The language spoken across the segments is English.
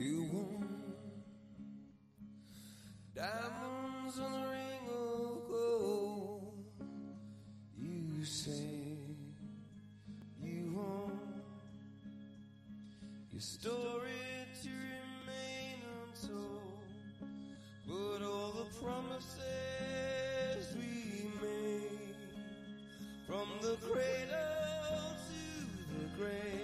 You won't. Diamonds on the ring of gold. You say you want your story to remain untold. But all the promises we made from the cradle to the grave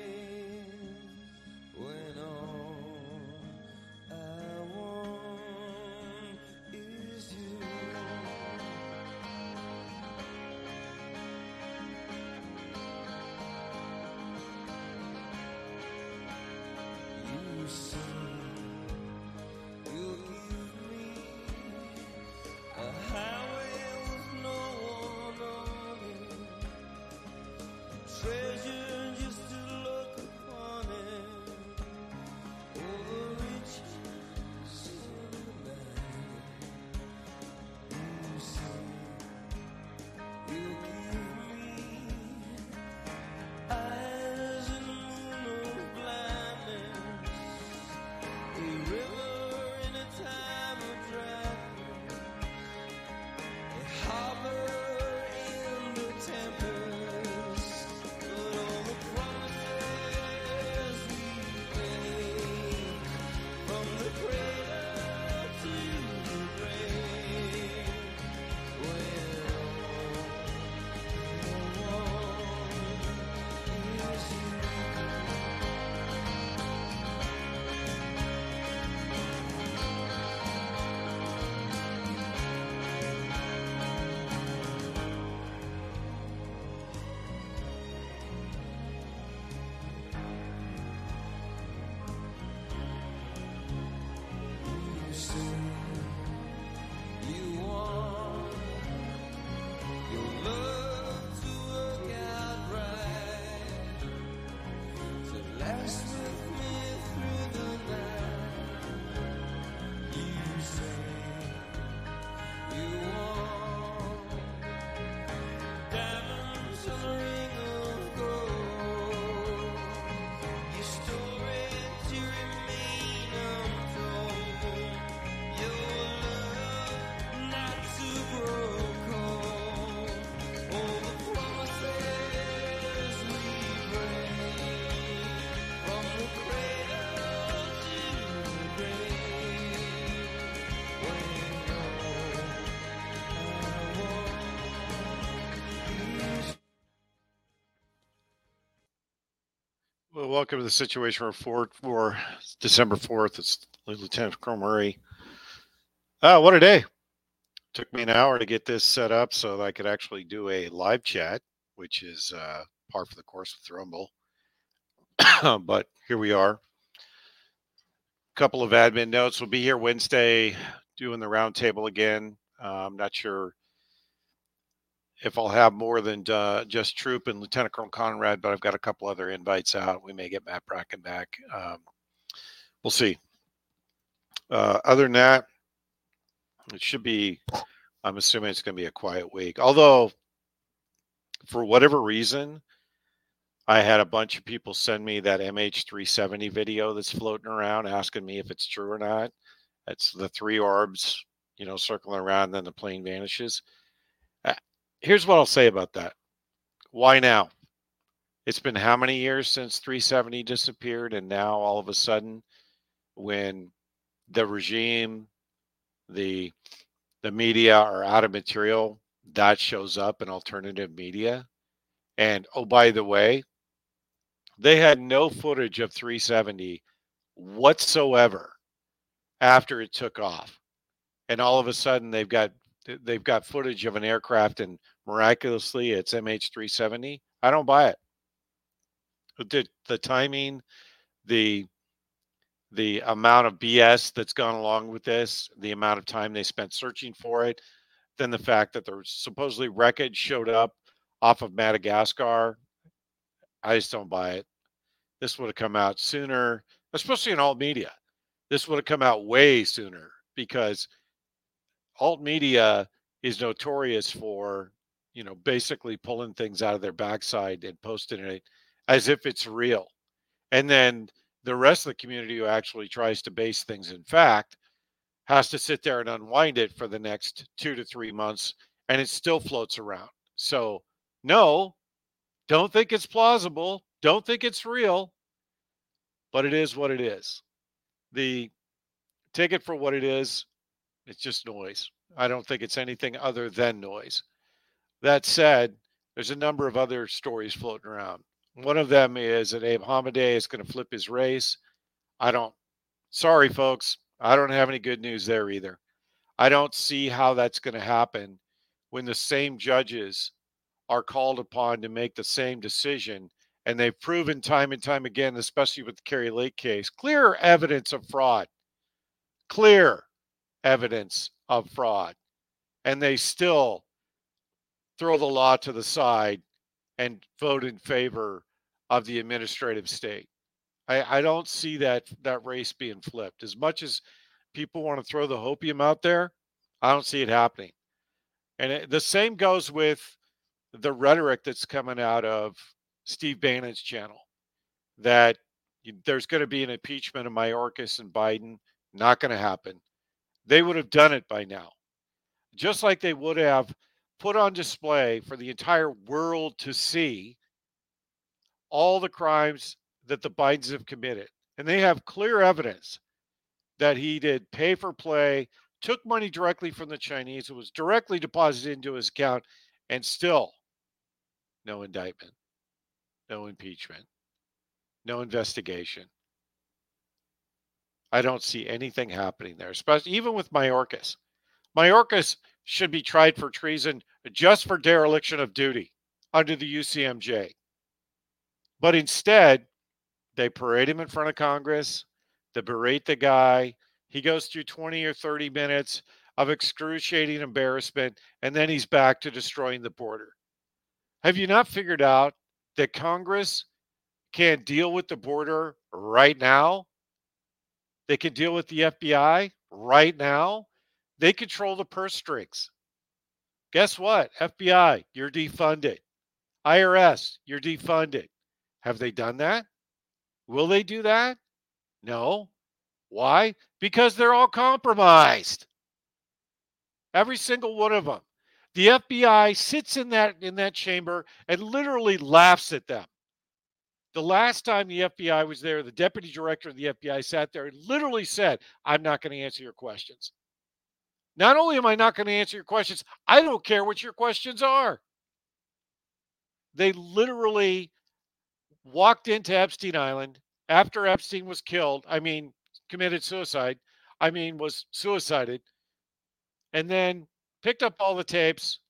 welcome to the Situation Report for December 4th. It's Lieutenant Colonel Murray. Ah, what a day. Took me an hour to get this set up so that I could actually do a live chat, which is uh, par for the course with Rumble. but here we are. A couple of admin notes. We'll be here Wednesday doing the roundtable again. Uh, I'm not sure if I'll have more than uh, just Troop and Lieutenant Colonel Conrad, but I've got a couple other invites out. We may get Matt Bracken back. Um, we'll see. Uh, other than that, it should be, I'm assuming it's going to be a quiet week. Although, for whatever reason, I had a bunch of people send me that MH370 video that's floating around asking me if it's true or not. It's the three orbs, you know, circling around, and then the plane vanishes here's what I'll say about that. Why now? It's been how many years since 370 disappeared, and now all of a sudden, when the regime, the the media are out of material, that shows up in alternative media. And oh, by the way, they had no footage of 370 whatsoever after it took off. And all of a sudden they've got they've got footage of an aircraft and miraculously it's MH370. I don't buy it. The the timing, the the amount of BS that's gone along with this, the amount of time they spent searching for it, then the fact that there was supposedly wreckage showed up off of Madagascar. I just don't buy it. This would have come out sooner, especially in all media. This would have come out way sooner because alt media is notorious for, you know, basically pulling things out of their backside and posting it as if it's real. And then the rest of the community who actually tries to base things in fact has to sit there and unwind it for the next two to three months and it still floats around. So, no, don't think it's plausible. Don't think it's real, but it is what it is. The take it for what it is. It's just noise. I don't think it's anything other than noise. That said, there's a number of other stories floating around. One of them is that Abe Hamadeh is going to flip his race. I don't, sorry, folks, I don't have any good news there either. I don't see how that's going to happen when the same judges are called upon to make the same decision. And they've proven time and time again, especially with the Kari Lake case, clear evidence of fraud, clear evidence of fraud. And they still throw the law to the side and vote in favor of the administrative state. I, I don't see that that race being flipped. As much as people want to throw the hopium out there, I don't see it happening. And it, the same goes with the rhetoric that's coming out of Steve Bannon's channel that there's going to be an impeachment of Mayorkas and Biden. Not going to happen. They would have done it by now, just like they would have put on display for the entire world to see all the crimes that the Bidens have committed. And they have clear evidence that he did pay for play, took money directly from the Chinese, it was directly deposited into his account, and still no indictment, no impeachment, no investigation. I don't see anything happening there, especially even with Mayorkas. Mayorkas should be tried for treason just for dereliction of duty under the UCMJ. But instead, they parade him in front of Congress, they berate the guy. He goes through 20 or 30 minutes of excruciating embarrassment, and then he's back to destroying the border. Have you not figured out that Congress can't deal with the border right now? They can deal with the FBI right now. They control the purse strings. Guess what? FBI, you're defunded. IRS, you're defunded. Have they done that? Will they do that? No. Why? Because they're all compromised. Every single one of them. The FBI sits in that in that chamber and literally laughs at them. The last time the FBI was there, the deputy director of the FBI sat there and literally said, "I'm not going to answer your questions." Not only am I not going to answer your questions, I don't care what your questions are. They literally walked into Epstein Island after Epstein was killed. I mean, committed suicide. I mean, was suicided. And then picked up all the tapes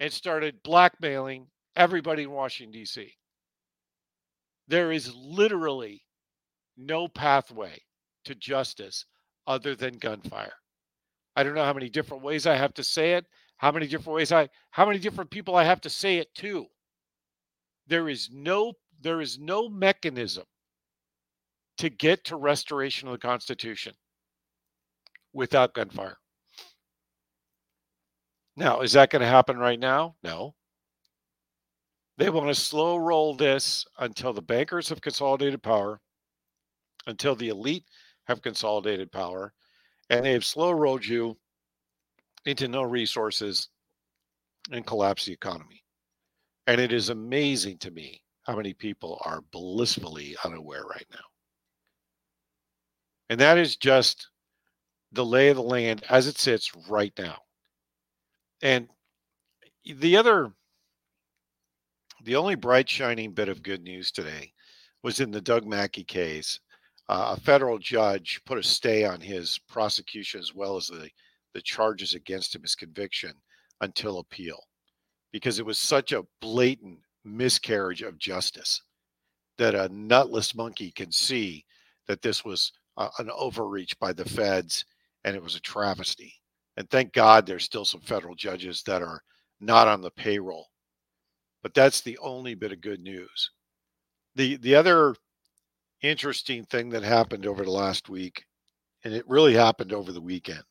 and started blackmailing everybody in Washington, D.C. There is literally no pathway to justice other than gunfire. I don't know how many different ways I have to say it, how many different ways I how many different people I have to say it to. There is no there is no mechanism to get to restoration of the Constitution without gunfire. Now, is that going to happen right now? No. They want to slow roll this until the bankers have consolidated power, until the elite have consolidated power, and they've slow rolled you into no resources and collapse the economy. And it is amazing to me how many people are blissfully unaware right now. And that is just the lay of the land as it sits right now. And the other, the only bright shining bit of good news today was in the Doug Mackey case. Uh, a federal judge put a stay on his prosecution as well as the, the charges against him, his conviction, until appeal, because it was such a blatant miscarriage of justice that a nutless monkey can see that this was uh, an overreach by the feds and it was a travesty. And thank God there's still some federal judges that are not on the payroll. But that's the only bit of good news. The the other interesting thing that happened over the last week, and it really happened over the weekend.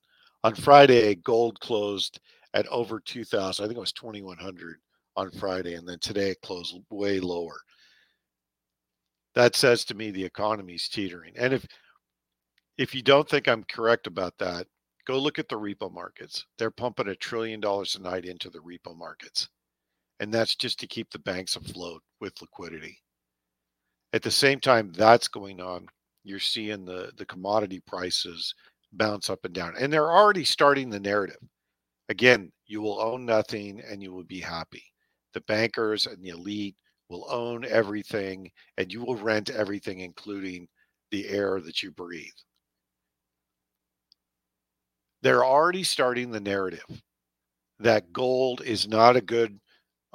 On Friday, gold closed at over 2000. I think it was 2100 on Friday, and then today it closed way lower. that says to me the economy's teetering. And if if you don't think I'm correct about that, go look at the repo markets. They're pumping a trillion dollars a night into the repo markets. And that's just to keep the banks afloat with liquidity. At the same time that's going on, you're seeing the the commodity prices bounce up and down. And they're already starting the narrative. Again, you will own nothing and you will be happy. The bankers and the elite will own everything and you will rent everything, including the air that you breathe. They're already starting the narrative that gold is not a good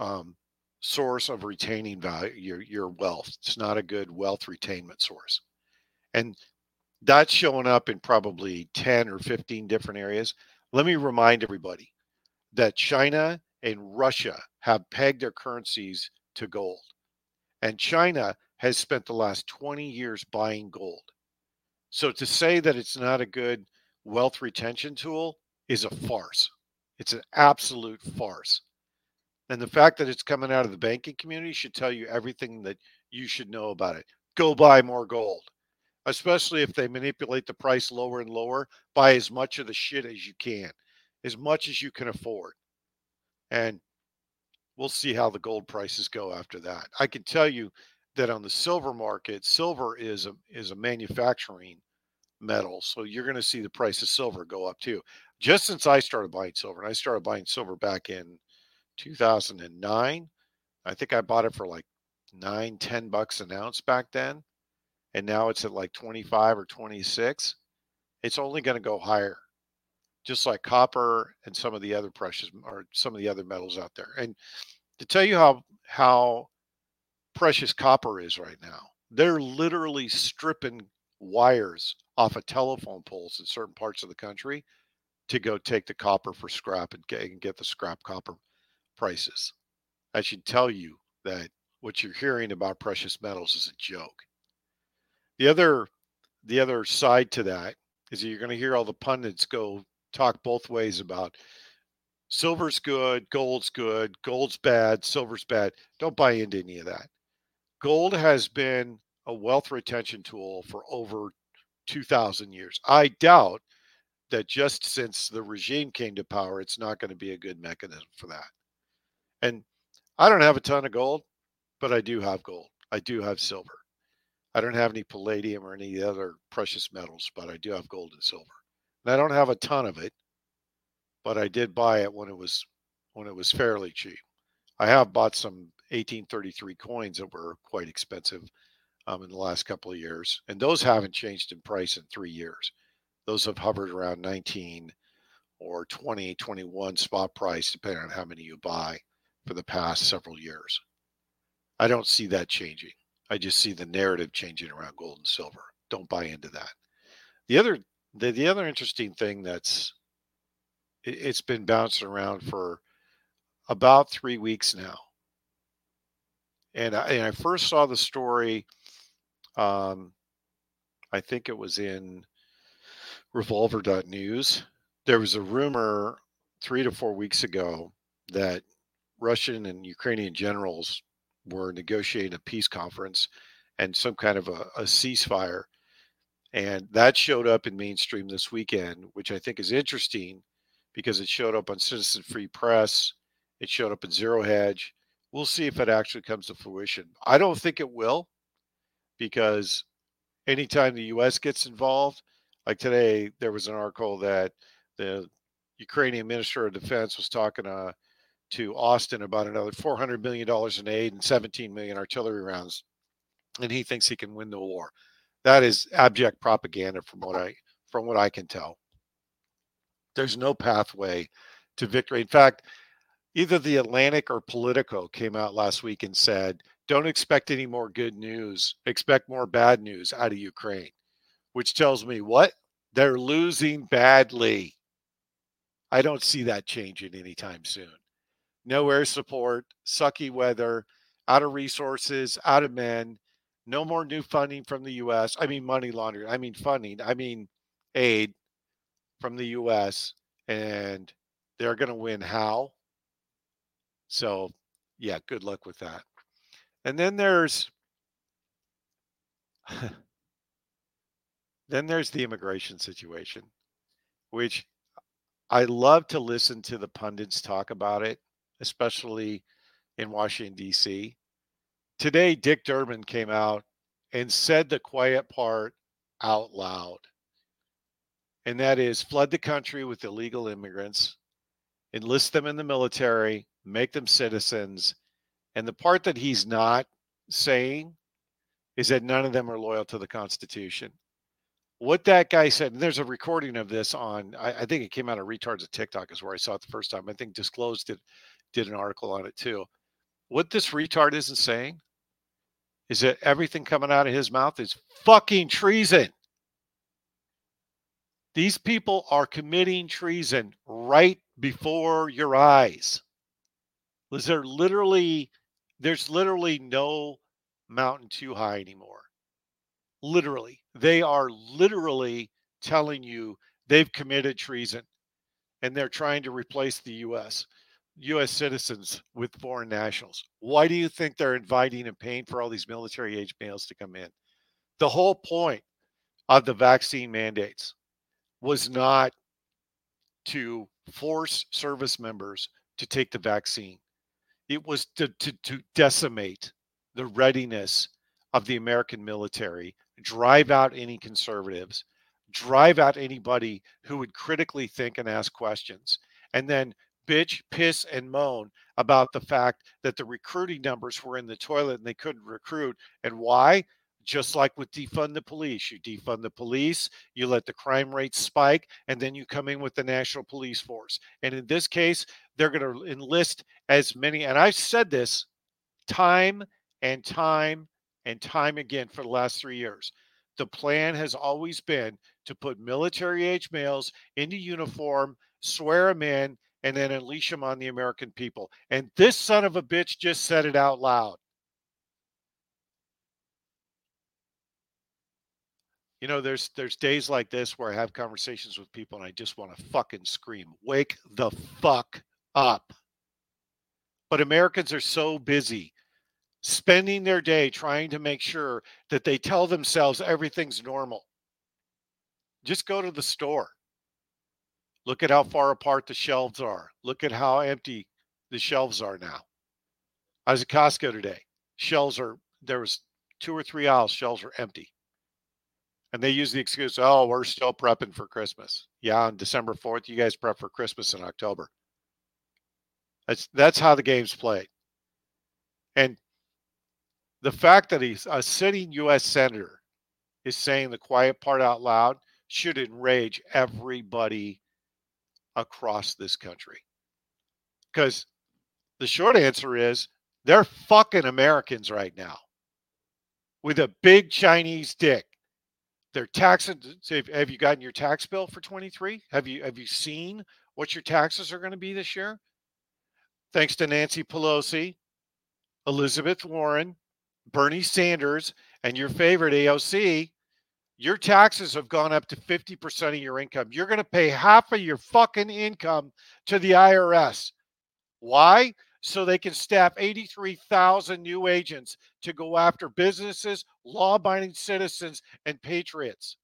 um, source of retaining value, your, your wealth. It's not a good wealth retainment source. And that's showing up in probably 10 or 15 different areas. Let me remind everybody that China and Russia have pegged their currencies to gold. And China has spent the last 20 years buying gold. So to say that it's not a good wealth retention tool is a farce. It's an absolute farce. And the fact that it's coming out of the banking community should tell you everything that you should know about it. Go buy more gold, especially if they manipulate the price lower and lower. Buy as much of the shit as you can, as much as you can afford. And we'll see how the gold prices go after that. I can tell you that on the silver market, silver is a is a manufacturing metal, so you're going to see the price of silver go up too. Just since I started buying silver, and I started buying silver back in 2009, I think I bought it for like nine, ten bucks an ounce back then, and now it's at like 25 or 26. It's only going to go higher just like copper and some of the other precious or some of the other metals out there. And to tell you how how precious copper is right now, they're literally stripping wires off of telephone poles in certain parts of the country to go take the copper for scrap and get, and get the scrap copper prices. I should tell you that what you're hearing about precious metals is a joke. The other the other side to that is you're going to hear all the pundits go talk both ways about silver's good, gold's good, gold's bad, silver's bad. Don't buy into any of that. Gold has been a wealth retention tool for over 2,000 years. I doubt that just since the regime came to power, it's not going to be a good mechanism for that. And I don't have a ton of gold, but I do have gold. I do have silver. I don't have any palladium or any other precious metals, but I do have gold and silver. And I don't have a ton of it, but I did buy it when it was when it was fairly cheap. I have bought some 1833 coins that were quite expensive um, in the last couple of years, and those haven't changed in price in three years. Those have hovered around 19 or 20, 21 spot price, depending on how many you buy for the past several years. I don't see that changing. I just see the narrative changing around gold and silver. Don't buy into that. The other the the other interesting thing that's it, it's been bouncing around for about three weeks now, and I, and I first saw the story. Um, I think it was in Revolver.news. There was a rumor three to four weeks ago that Russian and Ukrainian generals were negotiating a peace conference and some kind of a, a ceasefire and that showed up in mainstream this weekend, which I think is interesting because it showed up on Citizen Free Press. It showed up in Zero Hedge. We'll see if it actually comes to fruition. I don't think it will because anytime the U.S. gets involved, like today, there was an article that the Ukrainian Minister of Defense was talking uh, to Austin about another $400 million in aid and 17 million artillery rounds. And he thinks he can win the war. That is abject propaganda from what I from what I can tell. There's no pathway to victory. In fact, either the Atlantic or Politico came out last week and said, don't expect any more good news. Expect more bad news out of Ukraine, which tells me what? They're losing badly. I don't see that changing anytime soon. No air support, sucky weather, out of resources, out of men. No more new funding from the U.S. I mean, money laundering. I mean, funding. I mean, aid from the U.S. And they're going to win how? So, yeah, good luck with that. And then there's then there's the immigration situation, which I love to listen to the pundits talk about it, especially in Washington, D.C. Today, Dick Durbin came out and said the quiet part out loud. And that is flood the country with illegal immigrants, enlist them in the military, make them citizens. And the part that he's not saying is that none of them are loyal to the Constitution. What that guy said, and there's a recording of this on, I, I think it came out of Retards of TikTok, is where I saw it the first time. I think Disclosed it, did an article on it too. What this retard isn't saying is that everything coming out of his mouth is fucking treason. These people are committing treason right before your eyes. Is There literally, there's literally no mountain too high anymore. Literally, they are literally telling you they've committed treason and they're trying to replace the U.S. U.S. citizens with foreign nationals. Why do you think they're inviting and paying for all these military age males to come in? The whole point of the vaccine mandates was not to force service members to take the vaccine. It was to, to, to decimate the readiness of the American military, drive out any conservatives, drive out anybody who would critically think and ask questions, and then bitch, piss, and moan about the fact that the recruiting numbers were in the toilet and they couldn't recruit. And why? Just like with defund the police, you defund the police, you let the crime rate spike, and then you come in with the National Police Force. And in this case, they're going to enlist as many. And I've said this time and time and time again for the last three years. The plan has always been to put military age males into uniform, swear them in, and then unleash them on the American people. And this son of a bitch just said it out loud. You know, there's there's days like this where I have conversations with people and I just want to fucking scream, "Wake the fuck up." But Americans are so busy spending their day trying to make sure that they tell themselves everything's normal. Just go to the store. Look at how far apart the shelves are. Look at how empty the shelves are now. I was at Costco today. Shelves are there was two or three aisles, shelves are empty. And they use the excuse, oh, we're still prepping for Christmas. Yeah, on December 4th, you guys prep for Christmas in October. That's that's how the game's played. And the fact that he's a sitting US senator is saying the quiet part out loud should enrage everybody across this country. Because the short answer is they're fucking Americans right now with a big Chinese dick. They're taxing. Have you gotten your tax bill for 23? Have you have you seen what your taxes are going to be this year? Thanks to Nancy Pelosi, Elizabeth Warren, Bernie Sanders, and your favorite AOC, your taxes have gone up to 50% of your income. You're going to pay half of your fucking income to the IRS. Why? So they can staff 83,000 new agents to go after businesses, law abiding citizens, and patriots.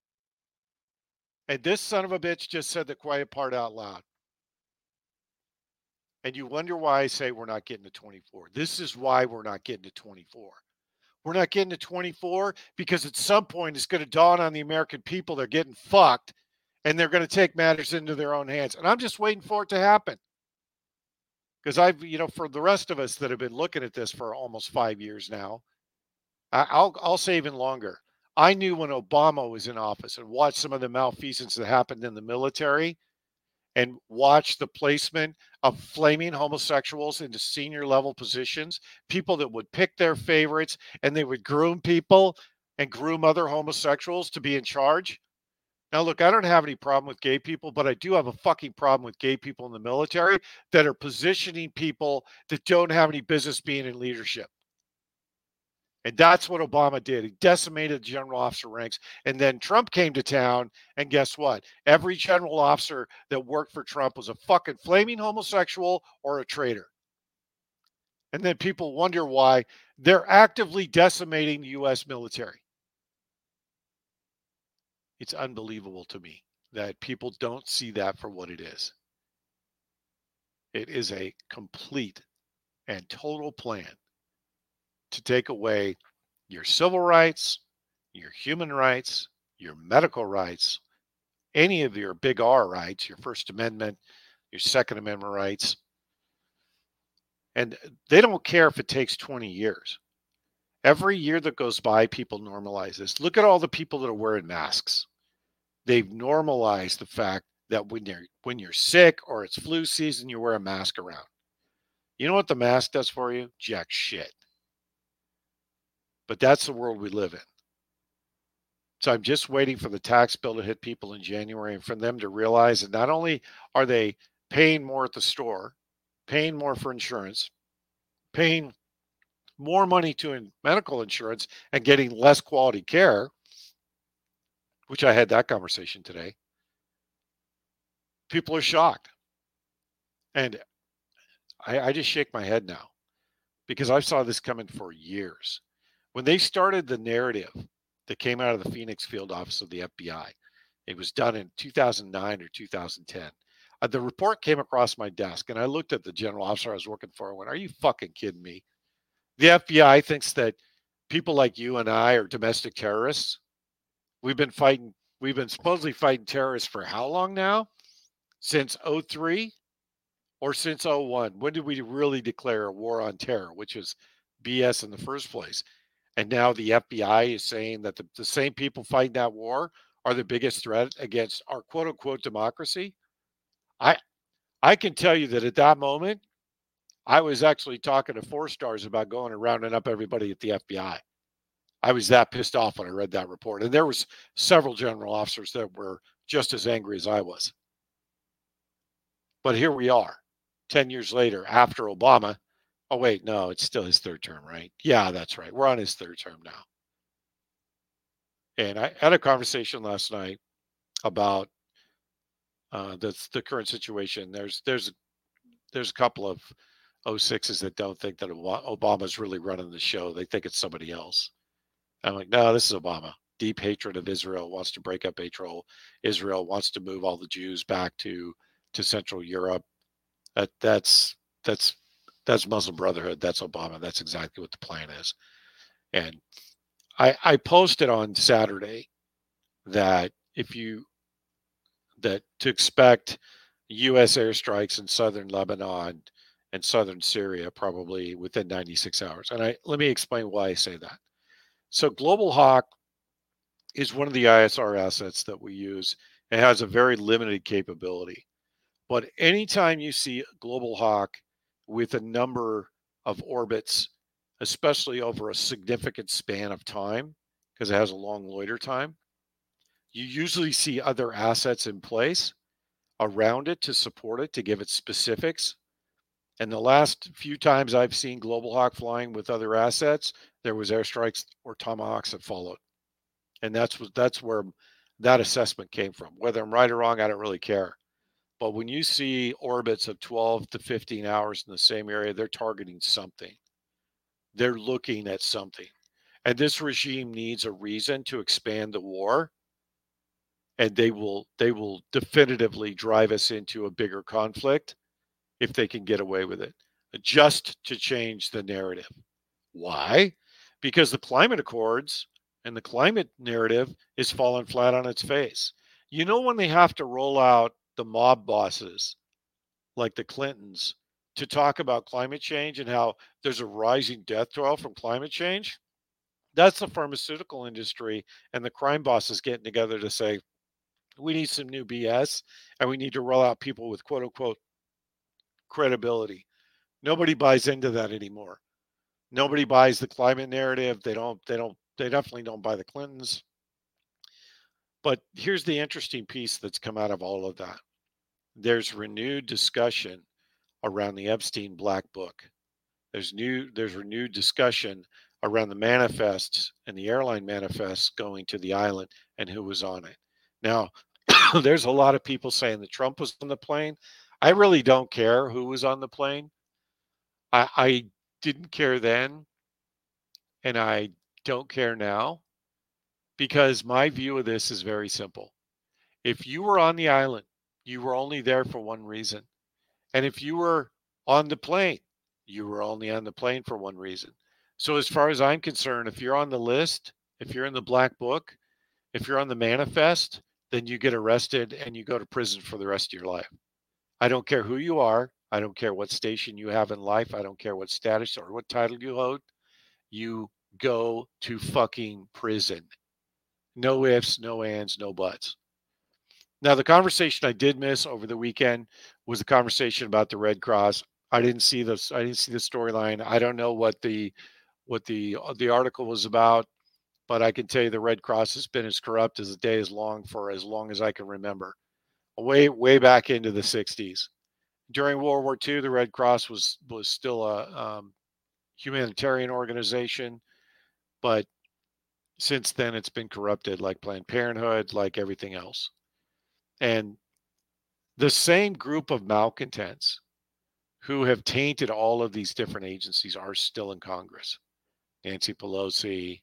And this son of a bitch just said the quiet part out loud. And you wonder why I say we're not getting to 24. This is why we're not getting to 24. We're not getting to 24 because at some point it's going to dawn on the American people they're getting fucked and they're going to take matters into their own hands. And I'm just waiting for it to happen. Because I've, you know, for the rest of us that have been looking at this for almost five years now, I'll, I'll say even longer. I knew when Obama was in office and watched some of the malfeasance that happened in the military and watch the placement of flaming homosexuals into senior level positions, people that would pick their favorites and they would groom people and groom other homosexuals to be in charge. Now, look, I don't have any problem with gay people, but I do have a fucking problem with gay people in the military that are positioning people that don't have any business being in leadership. And that's what Obama did. He decimated general officer ranks. And then Trump came to town. And guess what? Every general officer that worked for Trump was a fucking flaming homosexual or a traitor. And then people wonder why they're actively decimating the U.S. military. It's unbelievable to me that people don't see that for what it is. It is a complete and total plan to take away your civil rights, your human rights, your medical rights, any of your big R rights, your First Amendment, your Second Amendment rights. And they don't care if it takes 20 years. Every year that goes by, people normalize this. Look at all the people that are wearing masks. They've normalized the fact that when you're when you're sick or it's flu season, you wear a mask around. You know what the mask does for you? Jack shit. But that's the world we live in. So I'm just waiting for the tax bill to hit people in January and for them to realize that not only are they paying more at the store, paying more for insurance, paying more money to medical insurance and getting less quality care, which I had that conversation today. People are shocked. And I, I just shake my head now because I saw this coming for years. When they started the narrative that came out of the Phoenix field office of the FBI, it was done in 2009 or 2010. Uh, the report came across my desk and I looked at the general officer I was working for and went, Are you fucking kidding me? The FBI thinks that people like you and I are domestic terrorists. We've been fighting, we've been supposedly fighting terrorists for how long now? Since 03 or since 01? When did we really declare a war on terror, which is BS in the first place? And now the FBI is saying that the, the same people fighting that war are the biggest threat against our quote unquote democracy. I I can tell you that at that moment, I was actually talking to four stars about going and rounding up everybody at the FBI. I was that pissed off when I read that report. And there was several general officers that were just as angry as I was. But here we are, 10 years later, after Obama, Oh, wait, no, it's still his third term, right? Yeah, that's right. We're on his third term now. And I had a conversation last night about uh, the the current situation. There's there's there's a couple of 06s that don't think that Obama's really running the show. They think it's somebody else. I'm like, no, this is Obama. Deep hatred of Israel wants to break up Israel. Israel wants to move all the Jews back to to Central Europe. That that's that's that's Muslim Brotherhood. That's Obama. That's exactly what the plan is. And I, I posted on Saturday that if you that to expect U.S. airstrikes in southern Lebanon and southern Syria probably within 96 hours. And I let me explain why I say that. So Global Hawk is one of the ISR assets that we use. It has a very limited capability. But anytime you see Global Hawk with a number of orbits, especially over a significant span of time, because it has a long loiter time. You usually see other assets in place around it to support it, to give it specifics. And the last few times I've seen Global Hawk flying with other assets, there was airstrikes or tomahawks that followed. And that's that's where that assessment came from. Whether I'm right or wrong, I don't really care. But when you see orbits of 12 to 15 hours in the same area, they're targeting something. They're looking at something. And this regime needs a reason to expand the war. And they will they will definitively drive us into a bigger conflict if they can get away with it. Just to change the narrative. Why? Because the climate accords and the climate narrative is falling flat on its face. You know when they have to roll out the mob bosses like the Clintons to talk about climate change and how there's a rising death toll from climate change. That's the pharmaceutical industry and the crime bosses getting together to say, we need some new BS and we need to roll out people with quote unquote credibility. Nobody buys into that anymore. Nobody buys the climate narrative. They don't, they don't, they definitely don't buy the Clintons. But here's the interesting piece that's come out of all of that there's renewed discussion around the Epstein Black Book. There's new there's renewed discussion around the manifests and the airline manifests going to the island and who was on it. Now, there's a lot of people saying that Trump was on the plane. I really don't care who was on the plane. I, I didn't care then, and I don't care now. because my view of this is very simple. If you were on the island, you were only there for one reason. And if you were on the plane, you were only on the plane for one reason. So, as far as I'm concerned, if you're on the list, if you're in the black book, if you're on the manifest, then you get arrested and you go to prison for the rest of your life. I don't care who you are. I don't care what station you have in life. I don't care what status or what title you hold. You go to fucking prison. No ifs, no ands, no buts. Now, the conversation I did miss over the weekend was the conversation about the Red Cross. I didn't see this. I didn't see the storyline. I don't know what the what the uh, the article was about, but I can tell you the Red Cross has been as corrupt as the day is long for as long as I can remember. Way way back into the 60s. During World War II, the Red Cross was was still a um, humanitarian organization, but since then it's been corrupted like Planned Parenthood, like everything else. And the same group of malcontents who have tainted all of these different agencies are still in Congress. Nancy Pelosi,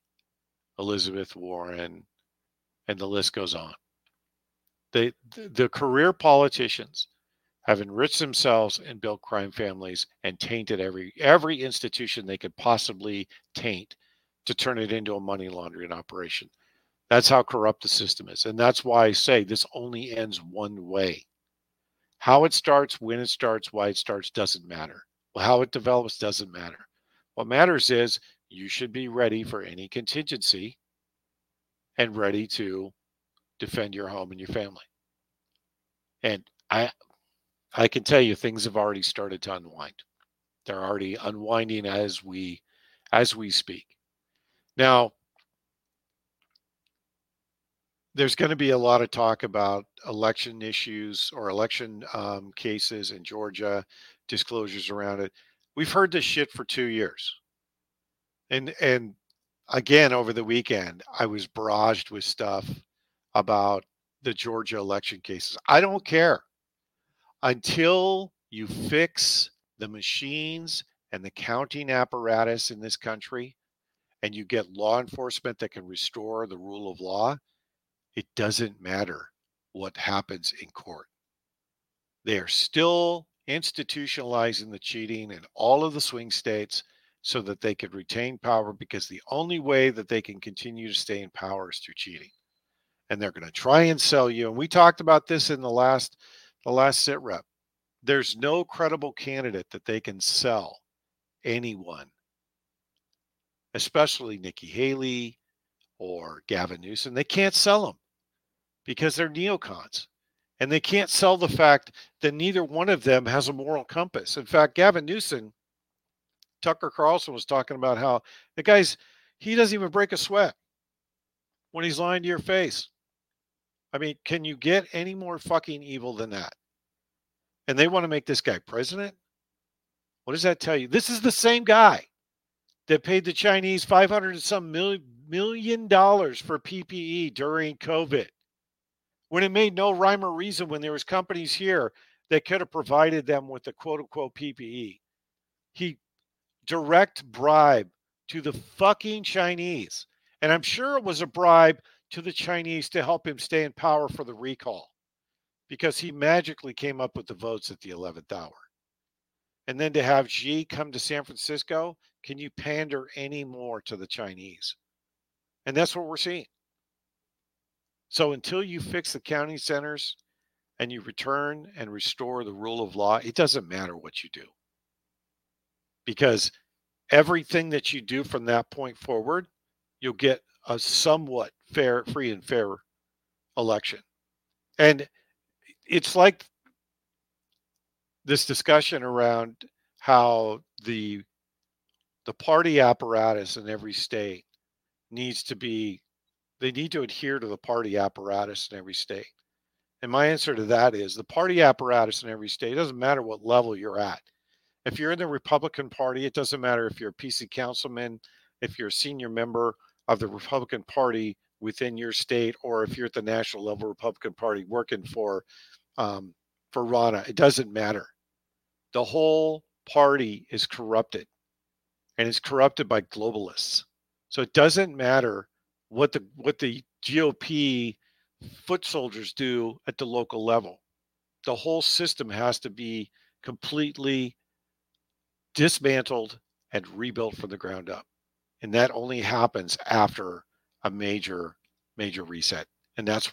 Elizabeth Warren, and the list goes on. They, the career politicians have enriched themselves and built crime families and tainted every every institution they could possibly taint to turn it into a money laundering operation. That's how corrupt the system is. And that's why I say this only ends one way. How it starts, when it starts, why it starts doesn't matter. How it develops doesn't matter. What matters is you should be ready for any contingency and ready to defend your home and your family. And I I can tell you things have already started to unwind. They're already unwinding as we as we speak. Now, there's going to be a lot of talk about election issues or election um, cases in Georgia, disclosures around it. We've heard this shit for two years, and and again over the weekend, I was barraged with stuff about the Georgia election cases. I don't care until you fix the machines and the counting apparatus in this country, and you get law enforcement that can restore the rule of law it doesn't matter what happens in court. They are still institutionalizing the cheating in all of the swing states so that they could retain power because the only way that they can continue to stay in power is through cheating. And they're going to try and sell you. And we talked about this in the last the last sit rep. There's no credible candidate that they can sell anyone, especially Nikki Haley or Gavin Newsom. They can't sell them because they're neocons. And they can't sell the fact that neither one of them has a moral compass. In fact, Gavin Newsom, Tucker Carlson was talking about how the guy's, he doesn't even break a sweat when he's lying to your face. I mean, can you get any more fucking evil than that? And they want to make this guy president? What does that tell you? This is the same guy that paid the Chinese 500 and some million, million dollars for PPE during COVID when it made no rhyme or reason when there was companies here that could have provided them with the quote unquote PPE. He direct bribe to the fucking Chinese. And I'm sure it was a bribe to the Chinese to help him stay in power for the recall because he magically came up with the votes at the 11th hour. And then to have Xi come to San Francisco, can you pander any more to the Chinese? And that's what we're seeing. So until you fix the county centers and you return and restore the rule of law, it doesn't matter what you do. Because everything that you do from that point forward, you'll get a somewhat fair, free and fair election. And it's like this discussion around how the the party apparatus in every state needs to be they need to adhere to the party apparatus in every state. And my answer to that is the party apparatus in every state, doesn't matter what level you're at. If you're in the Republican Party, it doesn't matter if you're a PC councilman, if you're a senior member of the Republican Party within your state, or if you're at the national level Republican Party working for um, for Ronna, it doesn't matter. The whole party is corrupted, and it's corrupted by globalists. So it doesn't matter what the what the GOP foot soldiers do at the local level. The whole system has to be completely dismantled and rebuilt from the ground up. And that only happens after a major, major reset. And that's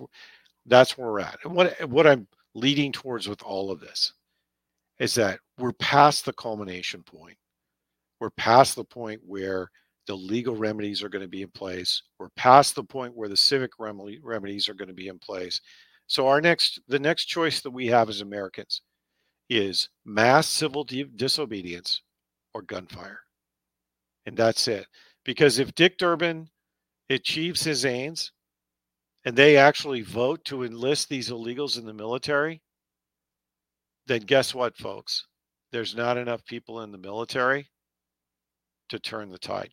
that's where we're at. And what what I'm leading towards with all of this is that we're past the culmination point. We're past the point where the legal remedies are going to be in place. We're past the point where the civic remedies are going to be in place. So our next the next choice that we have as Americans is mass civil disobedience or gunfire. And that's it. Because if Dick Durbin achieves his aims and they actually vote to enlist these illegals in the military, then guess what, folks? There's not enough people in the military to turn the tide.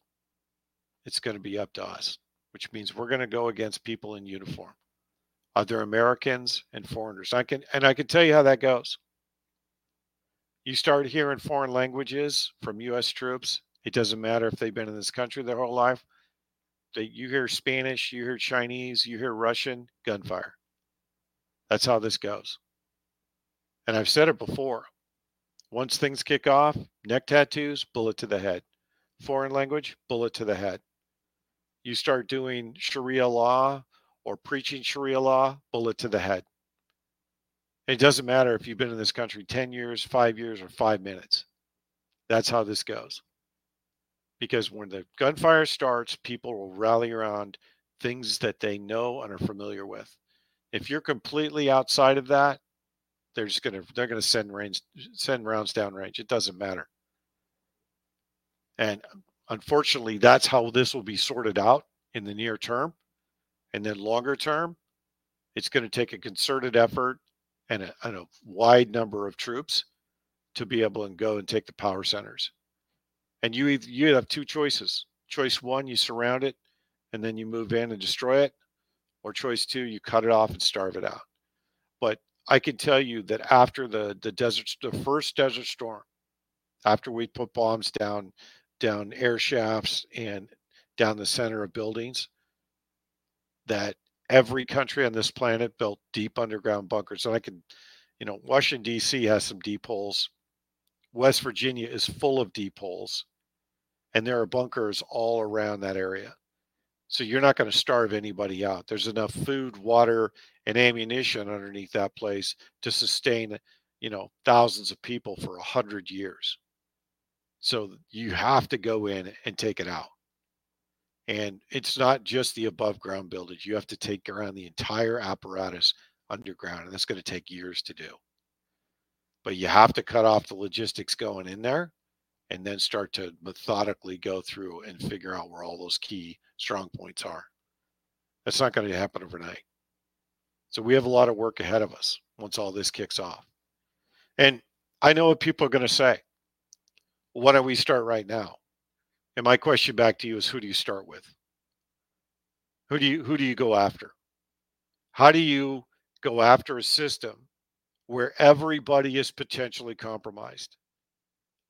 It's going to be up to us, which means we're going to go against people in uniform, other Americans and foreigners. I can and I can tell you how that goes. You start hearing foreign languages from U.S. troops. It doesn't matter if they've been in this country their whole life. They, you hear Spanish, you hear Chinese, you hear Russian, gunfire. That's how this goes. And I've said it before. Once things kick off, neck tattoos, bullet to the head. Foreign language, bullet to the head. You start doing Sharia law or preaching Sharia law, bullet to the head. It doesn't matter if you've been in this country 10 years, five years, or five minutes. That's how this goes. Because when the gunfire starts, people will rally around things that they know and are familiar with. If you're completely outside of that, they're just gonna they're gonna send range send rounds down range. It doesn't matter. And unfortunately, that's how this will be sorted out in the near term. And then longer term, it's going to take a concerted effort and a, and a wide number of troops to be able to go and take the power centers. And you you have two choices. Choice one, you surround it and then you move in and destroy it. Or choice two, you cut it off and starve it out. But I can tell you that after the the desert, the first desert storm, after we put bombs down down air shafts and down the center of buildings, that every country on this planet built deep underground bunkers. And I can, you know, Washington, D.C. has some deep holes. West Virginia is full of deep holes. And there are bunkers all around that area. So you're not going to starve anybody out. There's enough food, water, and ammunition underneath that place to sustain, you know, thousands of people for a hundred years. So you have to go in and take it out. And it's not just the above ground buildings. You have to take around the entire apparatus underground, and that's going to take years to do. But you have to cut off the logistics going in there and then start to methodically go through and figure out where all those key strong points are. That's not going to happen overnight. So we have a lot of work ahead of us once all this kicks off. And I know what people are going to say. Why don't we start right now? And my question back to you is who do you start with? Who do you who do you go after? How do you go after a system where everybody is potentially compromised?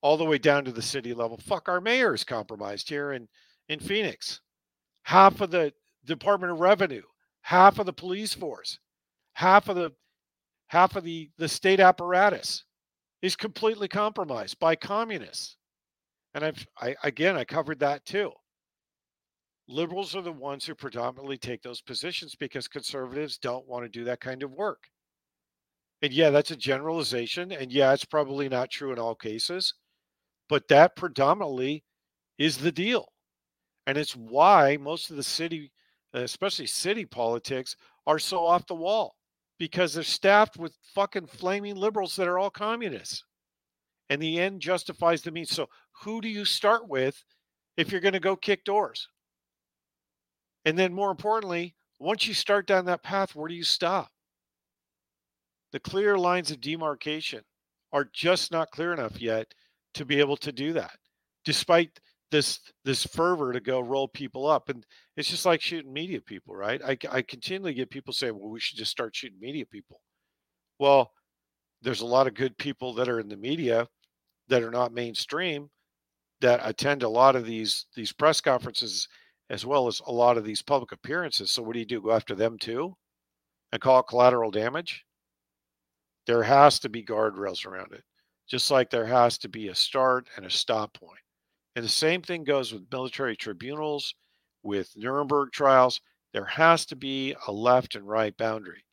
All the way down to the city level. Fuck our mayor is compromised here in, in Phoenix. Half of the Department of Revenue, half of the police force, half of the half of the, the state apparatus is completely compromised by communists. And I've I again I covered that too. Liberals are the ones who predominantly take those positions because conservatives don't want to do that kind of work. And yeah, that's a generalization. And yeah, it's probably not true in all cases, but that predominantly is the deal. And it's why most of the city, especially city politics, are so off the wall because they're staffed with fucking flaming liberals that are all communists and the end justifies the means. So, who do you start with if you're going to go kick doors? And then, more importantly, once you start down that path, where do you stop? The clear lines of demarcation are just not clear enough yet to be able to do that, despite this this fervor to go roll people up. And it's just like shooting media people, right? I, I continually get people saying, well, we should just start shooting media people. Well, there's a lot of good people that are in the media that are not mainstream that attend a lot of these these press conferences as well as a lot of these public appearances. So what do you do? Go after them too and call it collateral damage? There has to be guardrails around it, just like there has to be a start and a stop point. And the same thing goes with military tribunals, with Nuremberg trials. There has to be a left and right boundary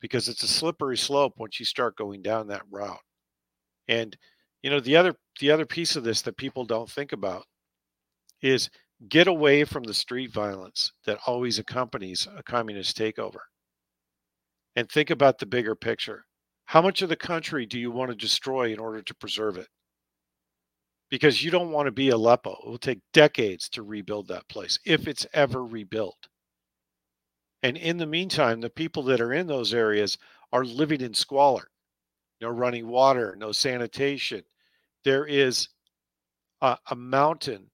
because it's a slippery slope once you start going down that route. And you know the other the other piece of this that people don't think about is get away from the street violence that always accompanies a communist takeover and think about the bigger picture. How much of the country do you want to destroy in order to preserve it? Because you don't want to be Aleppo. It will take decades to rebuild that place if it's ever rebuilt. And in the meantime, the people that are in those areas are living in squalor no running water, no sanitation. There is a, a mountain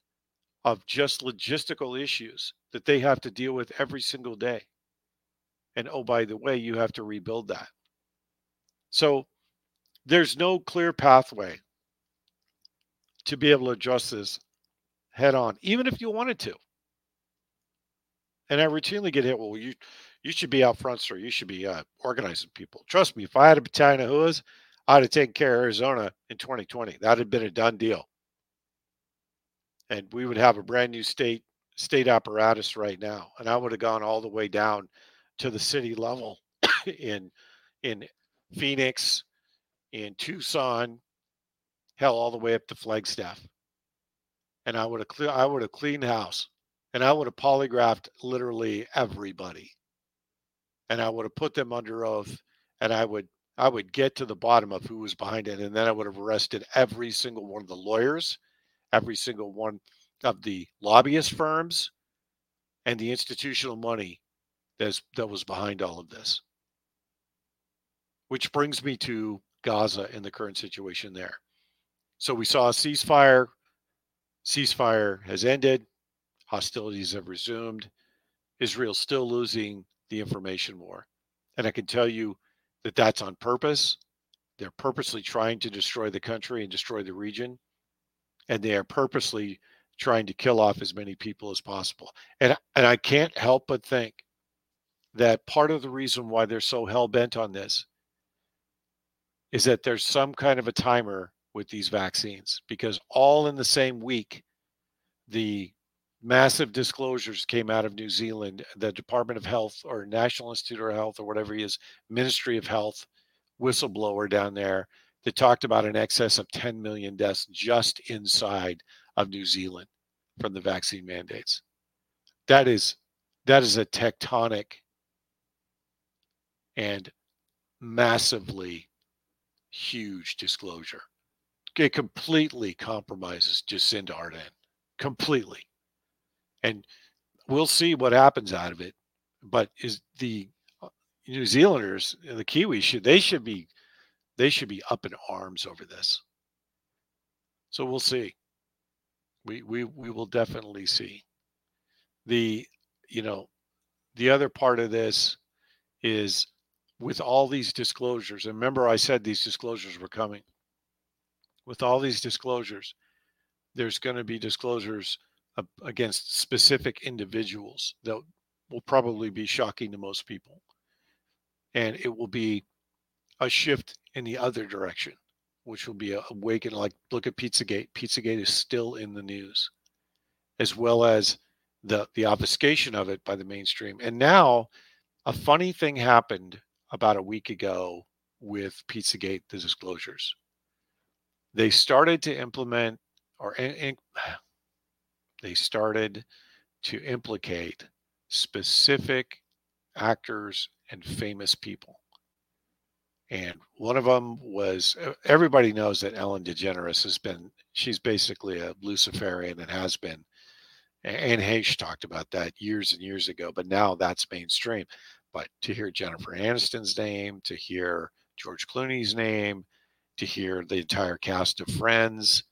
of just logistical issues that they have to deal with every single day. And oh, by the way, you have to rebuild that. So there's no clear pathway to be able to address this head on, even if you wanted to. And I routinely get hit. Well, you you should be out front, sir. You should be uh, organizing people. Trust me, if I had a battalion of whoas, I'd have taken care of Arizona in 2020. That'd have been a done deal. And we would have a brand new state state apparatus right now and i would have gone all the way down to the city level in in phoenix in tucson hell all the way up to flagstaff. And i would have clear i would have cleaned house and i would have polygraphed literally everybody. And i would have put them under oath and i would i would get to the bottom of who was behind it and then i would have arrested every single one of the lawyers every single one of the lobbyist firms and the institutional money that's, that was behind all of this. Which brings me to Gaza and the current situation there. So we saw a ceasefire. Ceasefire has ended. Hostilities have resumed. Israel's still losing the information war. And I can tell you that that's on purpose. They're purposely trying to destroy the country and destroy the region and they are purposely trying to kill off as many people as possible. And and I can't help but think that part of the reason why they're so hell bent on this is that there's some kind of a timer with these vaccines because all in the same week the massive disclosures came out of New Zealand the Department of Health or National Institute of Health or whatever he is Ministry of Health whistleblower down there that talked about an excess of 10 million deaths just inside of New Zealand from the vaccine mandates. That is that is a tectonic and massively huge disclosure. It completely compromises Jacinda Ardern, completely. And we'll see what happens out of it. But is the uh, New Zealanders, and the Kiwis, should they should be they should be up in arms over this. So we'll see. We we we will definitely see. The you know, the other part of this is with all these disclosures. And remember I said these disclosures were coming. With all these disclosures, there's going to be disclosures against specific individuals that will probably be shocking to most people. And it will be a shift in the other direction, which will be a. Like look at Pizzagate. Pizzagate is still in the news, as well as the the obfuscation of it by the mainstream. And now, a funny thing happened about a week ago with Pizzagate, the disclosures. They started to implement, or in, in, they started to implicate specific actors and famous people. And one of them was everybody knows that Ellen DeGeneres has been, she's basically a Luciferian and has been. Anne Heche talked about that years and years ago, but now that's mainstream. But to hear Jennifer Aniston's name, to hear George Clooney's name, to hear the entire cast of Friends,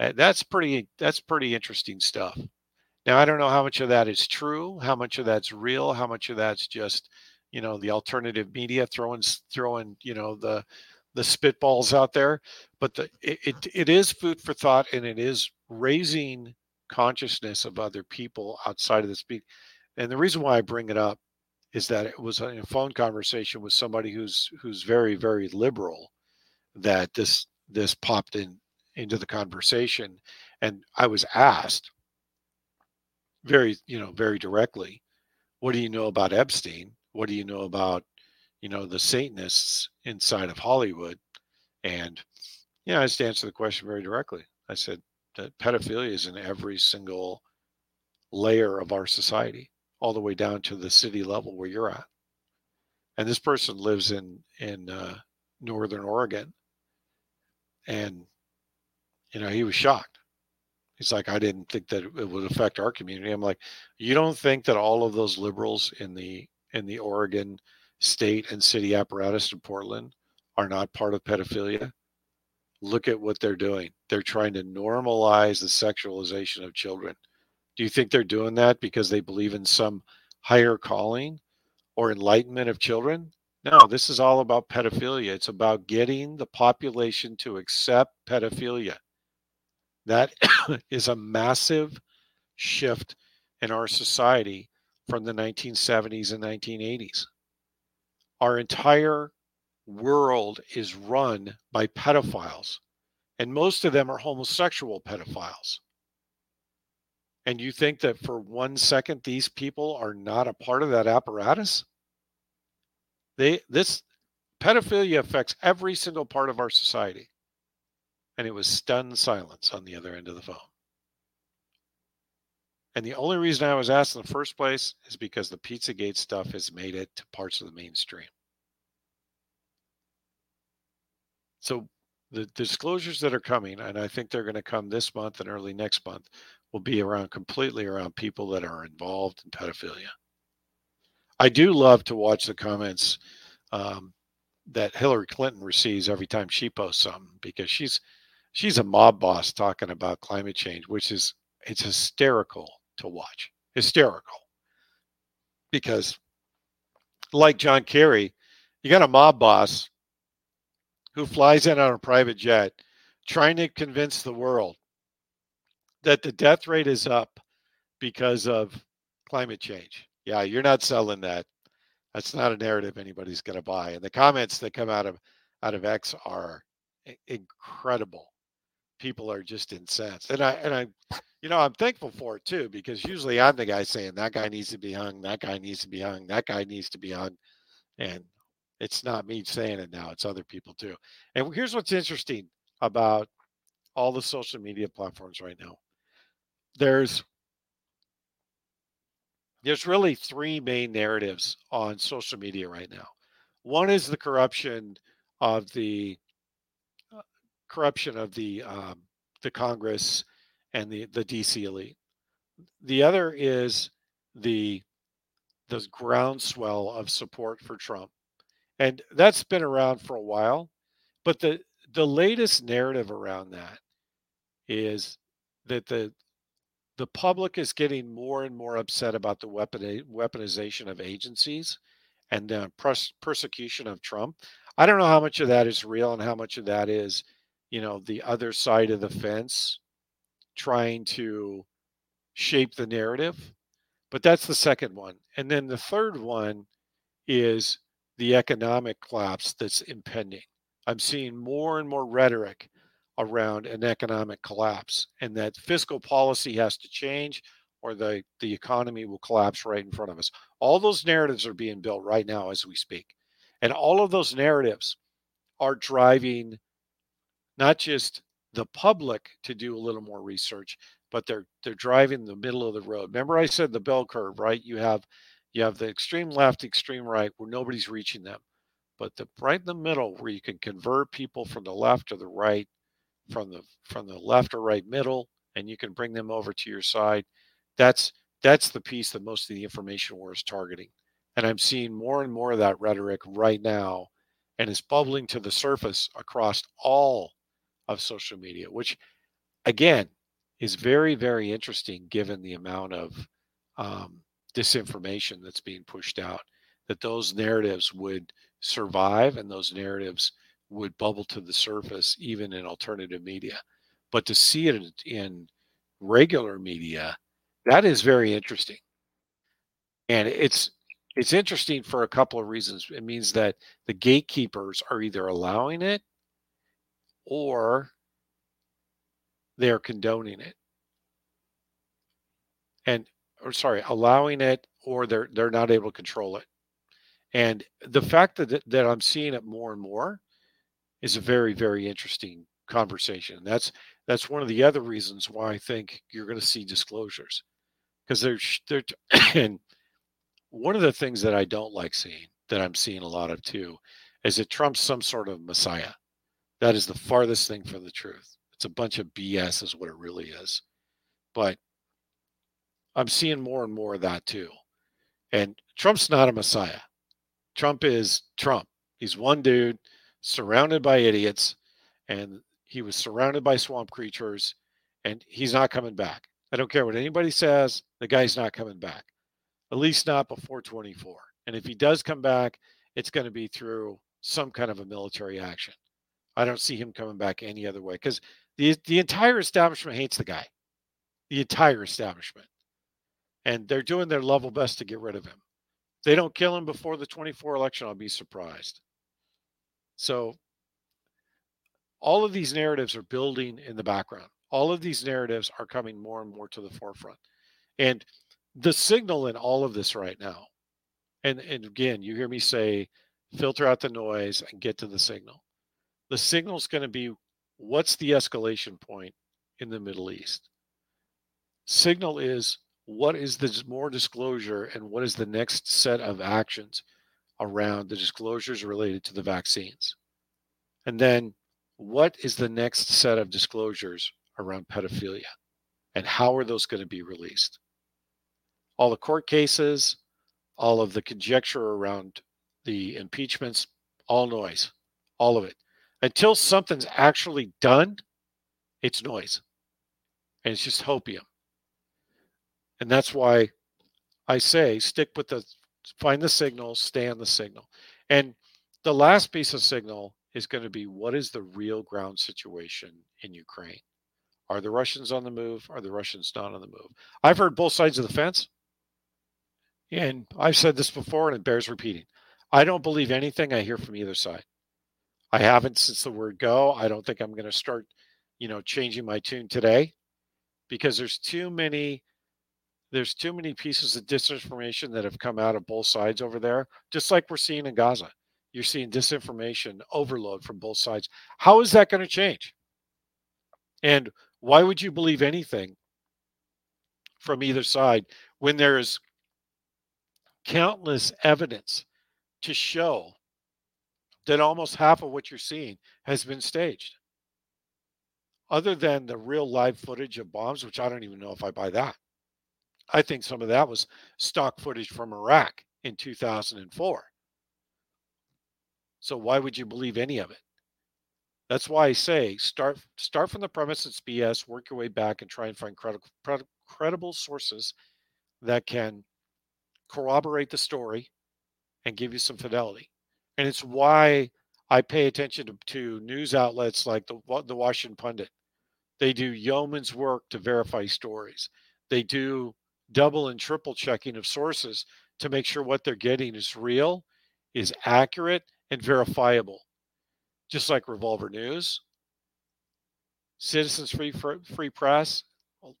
Uh, that's pretty that's pretty interesting stuff. Now I don't know how much of that is true, how much of that's real, how much of that's just you know the alternative media throwing throwing you know the the spitballs out there but the it, it, it is food for thought and it is raising consciousness of other people outside of this. And the reason why I bring it up is that it was a phone conversation with somebody who's who's very very liberal that this this popped in into the conversation and I was asked very you know very directly what do you know about Epstein? What do you know about you know the satanists inside of Hollywood? And yeah I just answered the question very directly. I said that pedophilia is in every single layer of our society all the way down to the city level where you're at. And this person lives in in uh, northern Oregon, and you know he was shocked. He's like, I didn't think that it would affect our community. I'm like, you don't think that all of those liberals in the in the Oregon state and city apparatus in Portland are not part of pedophilia? Look at what they're doing. They're trying to normalize the sexualization of children. Do you think they're doing that because they believe in some higher calling or enlightenment of children? No, this is all about pedophilia. It's about getting the population to accept pedophilia. That is a massive shift in our society from the 1970s and 1980s. Our entire world is run by pedophiles, and most of them are homosexual pedophiles. And you think that for one second these people are not a part of that apparatus? They this pedophilia affects every single part of our society and it was stunned silence on the other end of the phone and the only reason i was asked in the first place is because the pizzagate stuff has made it to parts of the mainstream so the disclosures that are coming and i think they're going to come this month and early next month will be around completely around people that are involved in pedophilia. I do love to watch the comments um, that Hillary Clinton receives every time she posts something because she's she's a mob boss talking about climate change, which is it's hysterical to watch. Hysterical. Because like John Kerry, you got a mob boss who flies in on a private jet trying to convince the world that the death rate is up because of climate change. Yeah, you're not selling that. That's not a narrative anybody's going to buy. And the comments that come out of out of X are incredible. People are just incensed, and I and I, you know, I'm thankful for it too because usually I'm the guy saying that guy needs to be hung, that guy needs to be hung, that guy needs to be hung, and it's not me saying it now; it's other people too. And here's what's interesting about all the social media platforms right now there's there's really three main narratives on social media right now. One is the corruption of the corruption of the um, the Congress and the the DC elite. The other is the the groundswell of support for Trump, and that's been around for a while. But the the latest narrative around that is that the the public is getting more and more upset about the weapon, weaponization of agencies and the pers- persecution of Trump. I don't know how much of that is real and how much of that is, you know, the other side of the fence trying to shape the narrative. But that's the second one. And then the third one is the economic collapse that's impending. I'm seeing more and more rhetoric around an economic collapse and that fiscal policy has to change or the, the economy will collapse right in front of us. All those narratives are being built right now as we speak. And all of those narratives are driving not just the public to do a little more research, but they're they're driving the middle of the road. Remember I said the bell curve, right? You have you have the extreme left, extreme right, where nobody's reaching them. But the right in the middle where you can convert people from the left to the right from the from the left or right middle and you can bring them over to your side that's that's the piece that most of the information war is targeting and i'm seeing more and more of that rhetoric right now and it's bubbling to the surface across all of social media which again is very very interesting given the amount of um, disinformation that's being pushed out that those narratives would survive and those narratives would bubble to the surface even in alternative media but to see it in regular media, that is very interesting. And it's it's interesting for a couple of reasons. It means that the gatekeepers are either allowing it or they're condoning it. And or sorry, allowing it or they're they're not able to control it. And the fact that that I'm seeing it more and more is a very very interesting conversation. That's that's one of the other reasons why I think you're going to see disclosures because they're they're and one of the things that I don't like seeing that I'm seeing a lot of too is that Trump's some sort of messiah. That is the farthest thing from the truth. It's a bunch of BS, is what it really is. But I'm seeing more and more of that too. And Trump's not a messiah. Trump is Trump. He's one dude surrounded by idiots, and he was surrounded by swamp creatures, and he's not coming back. I don't care what anybody says, the guy's not coming back at least not before 24. And if he does come back, it's going to be through some kind of a military action. I don't see him coming back any other way because the the entire establishment hates the guy, the entire establishment, and they're doing their level best to get rid of him. If they don't kill him before the 24 election, I'll be surprised. So all of these narratives are building in the background. All of these narratives are coming more and more to the forefront. And the signal in all of this right now, and, and again, you hear me say, filter out the noise and get to the signal. The signal is going to be what's the escalation point in the Middle East? Signal is what is the more disclosure and what is the next set of actions around the disclosures related to the vaccines? And then what is the next set of disclosures around pedophilia? And how are those going to be released? all the court cases, all of the conjecture around the impeachments, all noise, all of it. Until something's actually done, it's noise. And it's just hopium. And that's why I say stick with the find the signal, stay on the signal. And the last piece of signal is going to be what is the real ground situation in Ukraine? Are the Russians on the move? Are the Russians not on the move? I've heard both sides of the fence. And I've said this before and it bears repeating. I don't believe anything I hear from either side. I haven't since the word go. I don't think I'm going to start, you know, changing my tune today because there's too many there's too many pieces of disinformation that have come out of both sides over there, just like we're seeing in Gaza. You're seeing disinformation overload from both sides. How is that going to change? And why would you believe anything from either side when there is countless evidence to show that almost half of what you're seeing has been staged. Other than the real live footage of bombs, which I don't even know if I buy that. I think some of that was stock footage from Iraq in 2004. So why would you believe any of it? That's why I say start start from the premise it's BS, work your way back, and try and find credible credible sources that can corroborate the story and give you some fidelity. And it's why I pay attention to, to news outlets like the, the Washington Pundit. They do yeoman's work to verify stories. They do double and triple checking of sources to make sure what they're getting is real, is accurate, and verifiable. Just like Revolver News, Citizens Free Free Press.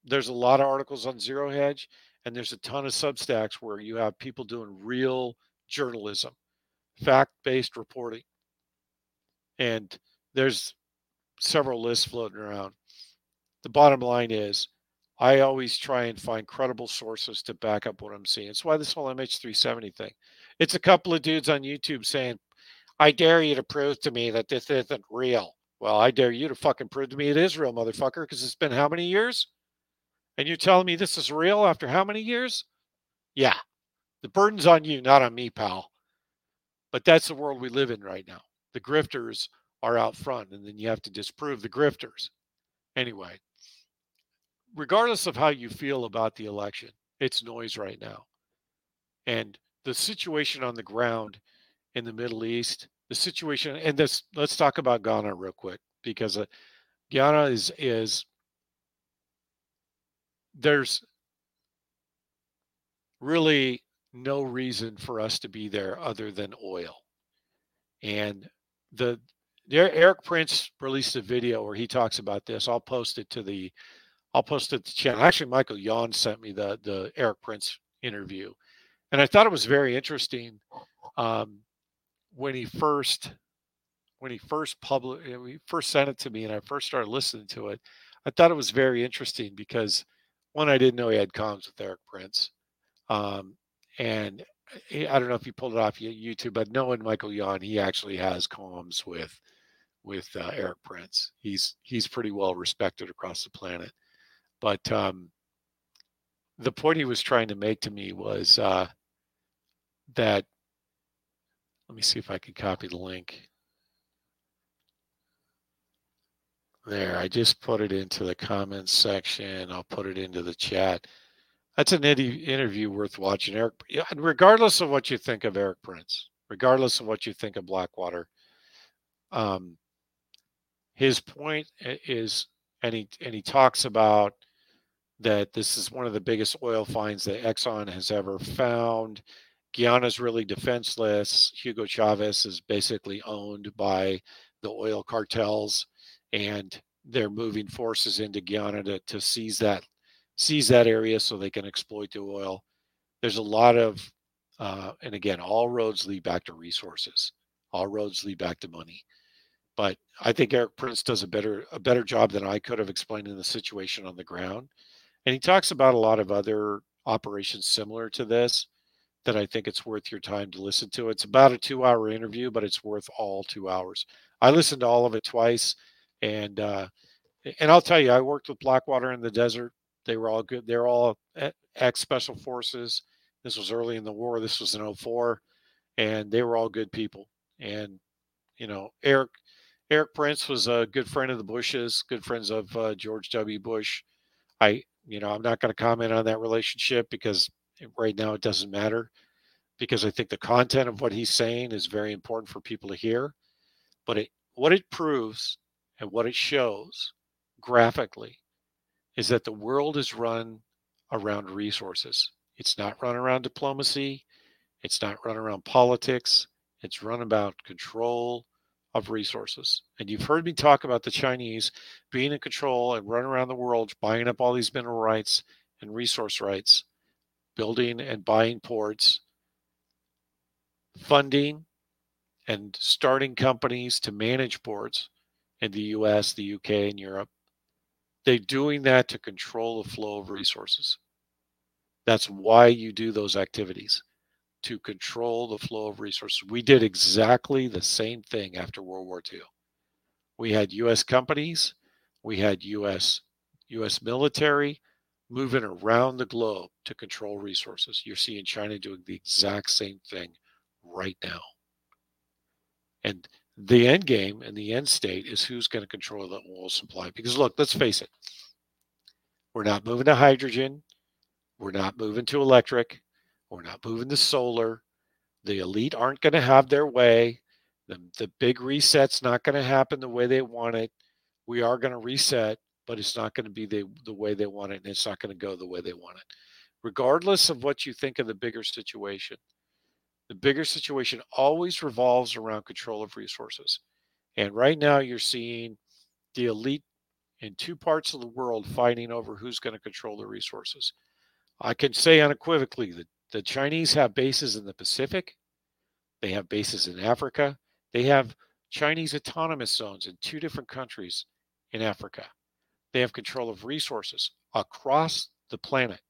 There's a lot of articles on Zero Hedge and there's a ton of substacks where you have people doing real journalism fact-based reporting and there's several lists floating around the bottom line is i always try and find credible sources to back up what i'm seeing it's why this whole mh370 thing it's a couple of dudes on youtube saying i dare you to prove to me that this isn't real well i dare you to fucking prove to me it is real motherfucker because it's been how many years and you're telling me this is real after how many years? Yeah. The burden's on you, not on me, pal. But that's the world we live in right now. The grifters are out front, and then you have to disprove the grifters. Anyway, regardless of how you feel about the election, it's noise right now. And the situation on the ground in the Middle East, the situation, and this, let's talk about Guyana real quick because uh, Guyana is is there's really no reason for us to be there other than oil. And the Erik Prince released a video where he talks about this. I'll post it to the I'll post it to the channel. Actually, Michael Yon sent me the the Erik Prince interview, and I thought it was very interesting um, when he first when he first public he first sent it to me, and I first started listening to it. I thought it was very interesting because one, I didn't know he had comms with Erik Prince, um, and eh, I don't know if you pulled it off YouTube, but knowing Michael Yon, he actually has comms with with uh, Erik Prince. He's he's pretty well respected across the planet. But um, the point he was trying to make to me was uh, that. Let me see if I can copy the link. There, I just put it into the comments section. I'll put it into the chat. That's an interview worth watching, Eric. Regardless of what you think of Erik Prince, regardless of what you think of Blackwater, um, his point is, and he and he talks about that this is one of the biggest oil finds that Exxon has ever found. Guyana's really defenseless. Hugo Chavez is basically owned by the oil cartels, and they're moving forces into Guyana to, to seize that seize that area so they can exploit the oil. There's a lot of, uh, and again, all roads lead back to resources. All roads lead back to money. But I think Erik Prince does a better a better job than I could have explaining the situation on the ground. And he talks about a lot of other operations similar to this that I think it's worth your time to listen to. It's about a two hour interview, but it's worth all two hours. I listened to all of it twice, and uh, and I'll tell you, I worked with Blackwater in the desert. They were all good. They're all ex special forces. This was early in the war. This was in 04, and they were all good people. And you know, Erik Erik Prince was a good friend of the Bushes, good friends of uh, George W. Bush. I you know, I'm not going to comment on that relationship because right now it doesn't matter because I think the content of what he's saying is very important for people to hear. But it, what it proves and what it shows graphically is that the world is run around resources. It's not run around diplomacy. It's not run around politics. It's run about control of resources. And you've heard me talk about the Chinese being in control and running around the world, buying up all these mineral rights and resource rights, building and buying ports, funding and starting companies to manage ports in the US, the UK, and Europe. They're doing that to control the flow of resources. That's why you do those activities to control the flow of resources. We did exactly the same thing after World War II. We had U.S. companies, we had U.S. U.S. military moving around the globe to control resources. You're seeing China doing the exact same thing right now. And the end game and the end state is who's going to control the oil supply. Because look, let's face it, we're not moving to hydrogen, we're not moving to electric, we're not moving to solar. The elite aren't going to have their way. The, the big reset's not going to happen the way they want it. We are going to reset, but it's not going to be the, the way they want it, and it's not going to go the way they want it. Regardless of what you think of the bigger situation, the bigger situation always revolves around control of resources. And right now, you're seeing the elite in two parts of the world fighting over who's going to control the resources. I can say unequivocally that the Chinese have bases in the Pacific, they have bases in Africa, they have Chinese autonomous zones in two different countries in Africa. They have control of resources across the planet.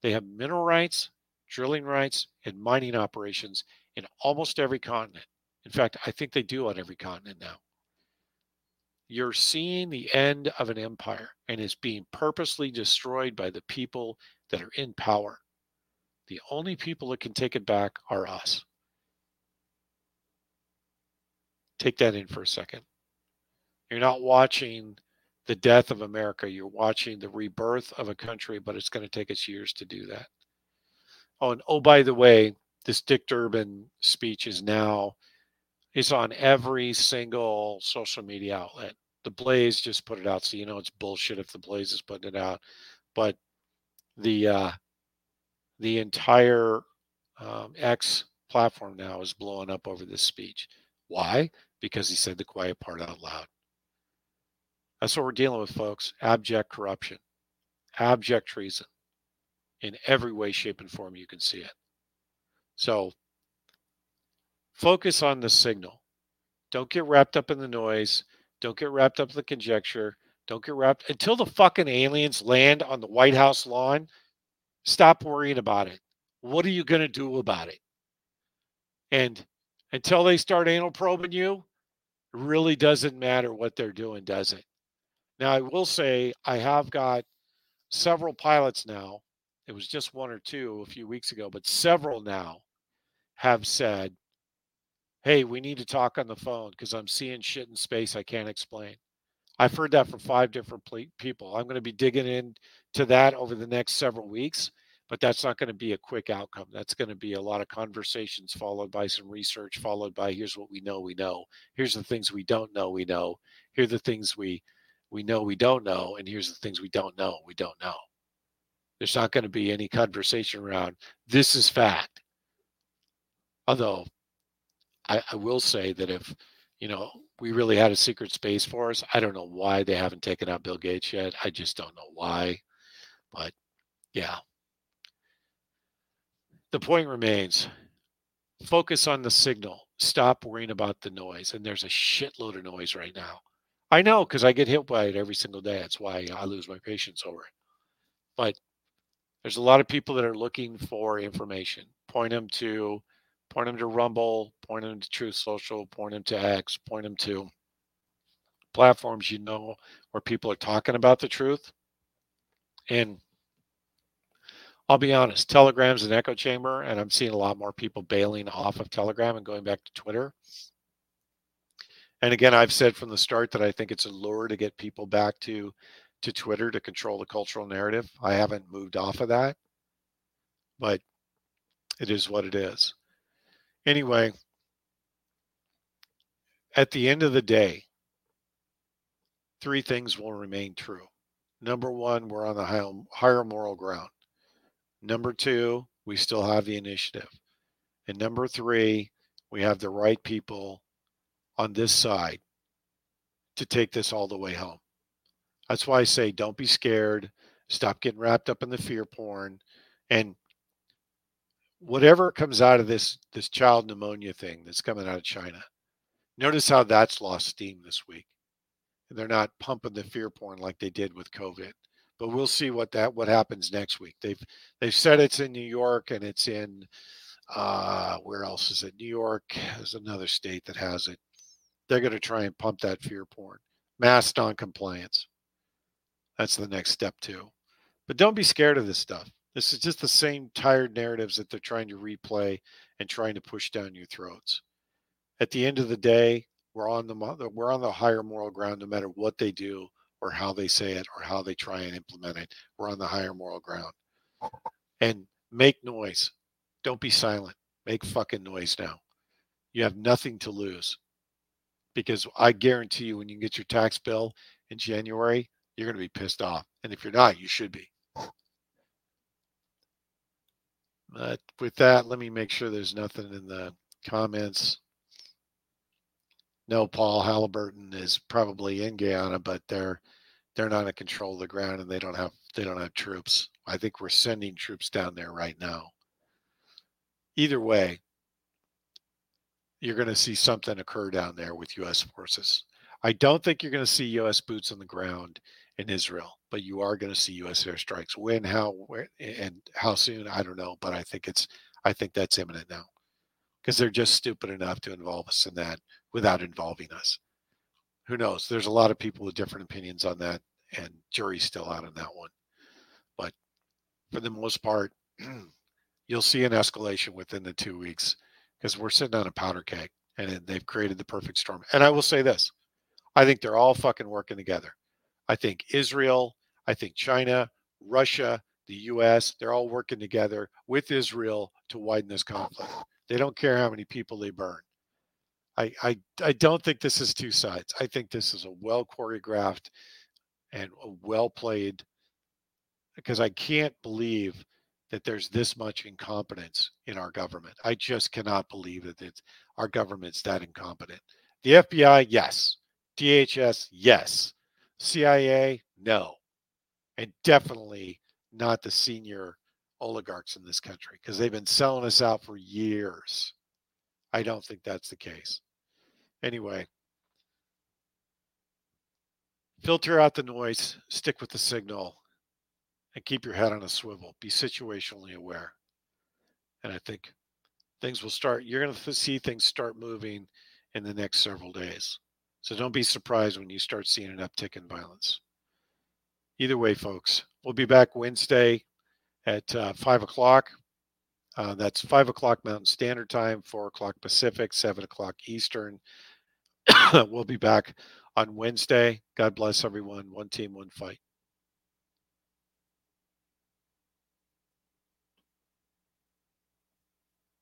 They have mineral rights, drilling rights, and mining operations in almost every continent. In fact, I think they do on every continent now. You're seeing the end of an empire and it's being purposely destroyed by the people that are in power. The only people that can take it back are us. Take that in for a second. You're not watching the death of America. You're watching the rebirth of a country, but it's going to take us years to do that. Oh, and oh, by the way, this Dick Durbin speech is now is on every single social media outlet. The Blaze just put it out, so you know it's bullshit if the Blaze is putting it out. But the uh, the entire um, X platform now is blowing up over this speech. Why? Because he said the quiet part out loud. That's what we're dealing with, folks. Abject corruption, abject treason in every way, shape, and form you can see it. So focus on the signal. Don't get wrapped up in the noise. Don't get wrapped up in the conjecture. Don't get wrapped until the fucking aliens land on the White House lawn. Stop worrying about it. What are you going to do about it? And until they start anal probing you, it really doesn't matter what they're doing, does it? Now, I will say I have got several pilots now. It was just one or two a few weeks ago, but several now have said, Hey, we need to talk on the phone because I'm seeing shit in space I can't explain. I've heard that from five different people. I'm going to be digging into that over the next several weeks, but that's not going to be a quick outcome. That's going to be a lot of conversations followed by some research, followed by here's what we know we know. Here's the things we don't know we know. Here are the things we we know we don't know, and here's the things we don't know we don't know. There's not going to be any conversation around this is fact. Although I, I will say that if you know we really had a secret space force, I don't know why they haven't taken out Bill Gates yet. I just don't know why. But yeah. The point remains focus on the signal. Stop worrying about the noise. And there's a shitload of noise right now. I know because I get hit by it every single day. That's why I lose my patience over it. But there's a lot of people that are looking for information. Point them to point them to Rumble, point them to Truth Social, point them to X, point them to platforms you know where people are talking about the truth. And I'll be honest, Telegram's an echo chamber, and I'm seeing a lot more people bailing off of Telegram and going back to Twitter. And again, I've said from the start that I think it's a lure to get people back to to Twitter to control the cultural narrative. I haven't moved off of that, but it is what it is. Anyway, at the end of the day, three things will remain true. Number one, we're on the higher moral ground. Number two, we still have the initiative. And number three, we have the right people on this side to take this all the way home. That's why I say don't be scared. Stop getting wrapped up in the fear porn. And whatever comes out of this this child pneumonia thing that's coming out of China, notice how that's lost steam this week. They're not pumping the fear porn like they did with COVID. But we'll see what that what happens next week. They've they've said it's in New York and it's in uh where else is it? New York is another state that has it they're going to try and pump that fear porn. Mass noncompliance. That's the next step, too. But don't be scared of this stuff. This is just the same tired narratives that they're trying to replay and trying to push down your throats. At the end of the day, we're on the we're on the higher moral ground no matter what they do or how they say it or how they try and implement it. We're on the higher moral ground. And make noise. Don't be silent. Make fucking noise now. You have nothing to lose because I guarantee you when you get your tax bill in January, you're going to be pissed off. And if you're not, you should be. But with that, let me make sure there's nothing in the comments. No, Paul Halliburton is probably in Guyana, but they're they're not in control of the ground and they don't have they don't have troops. I think we're sending troops down there right now. Either way, you're going to see something occur down there with U.S. forces. I don't think you're going to see U.S. boots on the ground in Israel, but you are going to see U.S. airstrikes. When, how, where, and how soon, I don't know. But I think it's, I think that's imminent now, because they're just stupid enough to involve us in that without involving us. Who knows? There's a lot of people with different opinions on that, and jury's still out on that one. But for the most part, you'll see an escalation within the two weeks because we're sitting on a powder keg and they've created the perfect storm. And I will say this I think they're all fucking working together. I think Israel, I think China, Russia, the US, they're all working together with Israel to widen this conflict. They don't care how many people they burn. I, I, I don't think this is two sides. I think this is a well choreographed and well played because I can't believe that there's this much incompetence in our government. I just cannot believe that it's, our government's that incompetent. The FBI, yes. DHS, yes. CIA, no. And definitely not the senior oligarchs in this country because they've been selling us out for years. I don't think that's the case. Anyway, filter out the noise, stick with the signal, and keep your head on a swivel. Be situationally aware. And I think things will start, you're going to see things start moving in the next several days. So don't be surprised when you start seeing an uptick in violence. Either way, folks, we'll be back Wednesday at uh, 5 o'clock. Uh, that's 5 o'clock Mountain Standard Time, 4 o'clock Pacific, 7 o'clock Eastern. we'll be back on Wednesday. God bless everyone. One team, one fight.